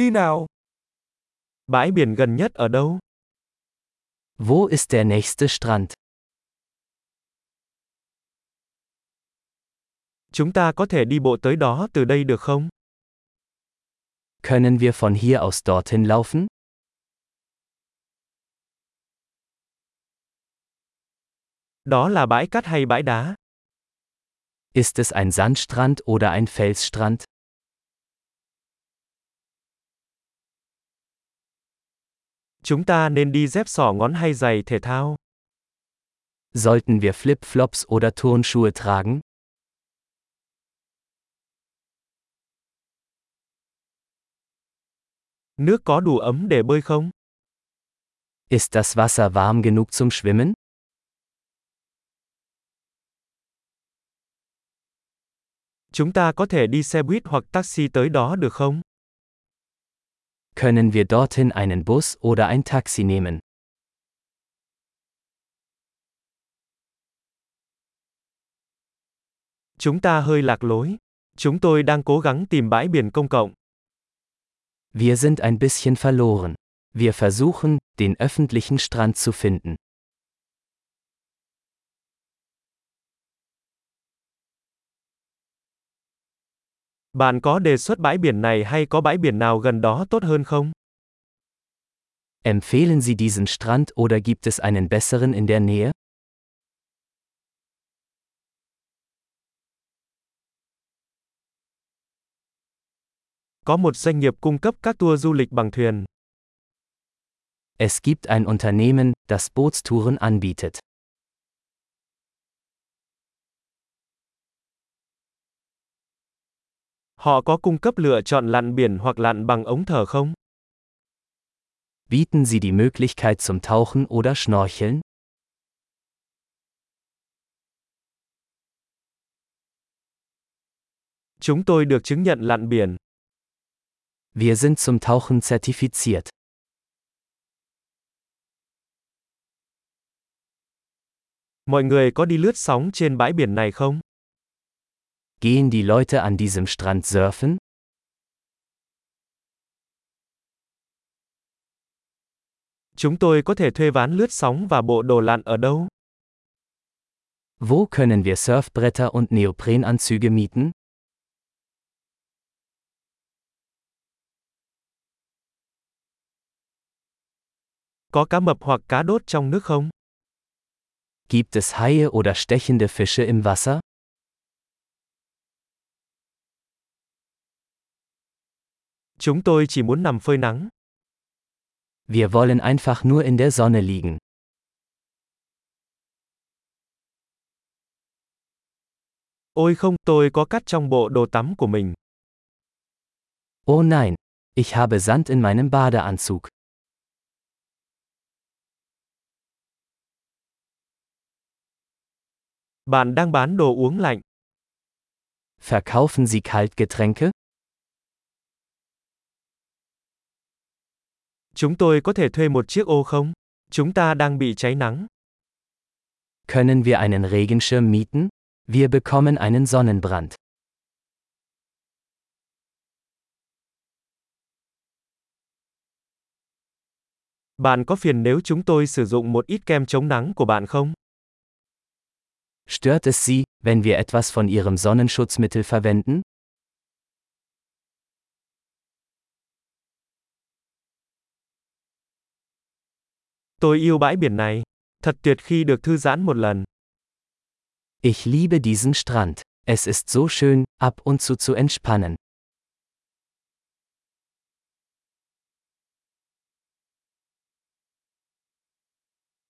Đi nào. Bãi biển gần nhất ở đâu? Wo ist der nächste Strand? Chúng ta có thể đi bộ tới đó từ đây được không? Können wir von hier aus dorthin laufen? Đó là bãi cát hay bãi đá? Ist es ein Sandstrand oder ein Felsstrand? Chúng ta nên đi dép sỏ ngón hay giày thể thao? Sollten wir Flip-Flops oder Turnschuhe tragen? Nước có đủ ấm để bơi không? Ist das Wasser warm genug zum Schwimmen? Chúng ta có thể đi xe buýt hoặc taxi tới đó được không? Können wir dorthin einen Bus oder ein Taxi nehmen? Chúng ta hơi lạc lối. Chúng tôi đang cố gắng tìm bãi biển công cộng. Wir sind ein bisschen verloren. Wir versuchen, den öffentlichen Strand zu finden. Bạn có đề xuất bãi biển này hay có bãi biển nào gần đó tốt hơn không? Empfehlen Sie diesen Strand oder gibt es einen besseren in der Nähe? Có một doanh nghiệp cung cấp các tour du lịch bằng thuyền. Es gibt ein Unternehmen, das Bootstouren anbietet. Họ có cung cấp lựa chọn lặn biển hoặc lặn bằng ống thở không? Bieten Sie die Möglichkeit zum Tauchen oder Schnorcheln? Chúng tôi được chứng nhận lặn biển. Wir sind zum Tauchen zertifiziert. Mọi người có đi lướt sóng trên bãi biển này không? Gehen die Leute an diesem Strand surfen? Chúng tôi có thể thuê ván lướt sóng và bộ đồ lặn ở đâu? Wo können wir Surfbretter und Neoprenanzüge mieten? Có cá mập hoặc cá đốt trong nước không? Gibt es Haie oder stechende Fische im Wasser? Chúng tôi chỉ muốn nằm phơi nắng. Wir wollen einfach nur in der Sonne liegen. Ôi không, tôi có cát trong bộ đồ tắm của mình. Oh nein, ich habe Sand in meinem Badeanzug. Bạn đang bán đồ uống lạnh. Verkaufen Sie Kaltgetränke? Chúng tôi có thể thuê một chiếc ô không? Chúng ta đang bị cháy nắng. Können wir einen Regenschirm mieten? Wir bekommen einen Sonnenbrand. Bạn có phiền nếu chúng tôi sử dụng một ít kem chống nắng của bạn không? Stört es Sie, wenn wir etwas von Ihrem Sonnenschutzmittel verwenden? Tôi yêu bãi biển này. Thật tuyệt khi được thư giãn một lần. Ich liebe diesen Strand. Es ist so schön, ab und zu zu entspannen.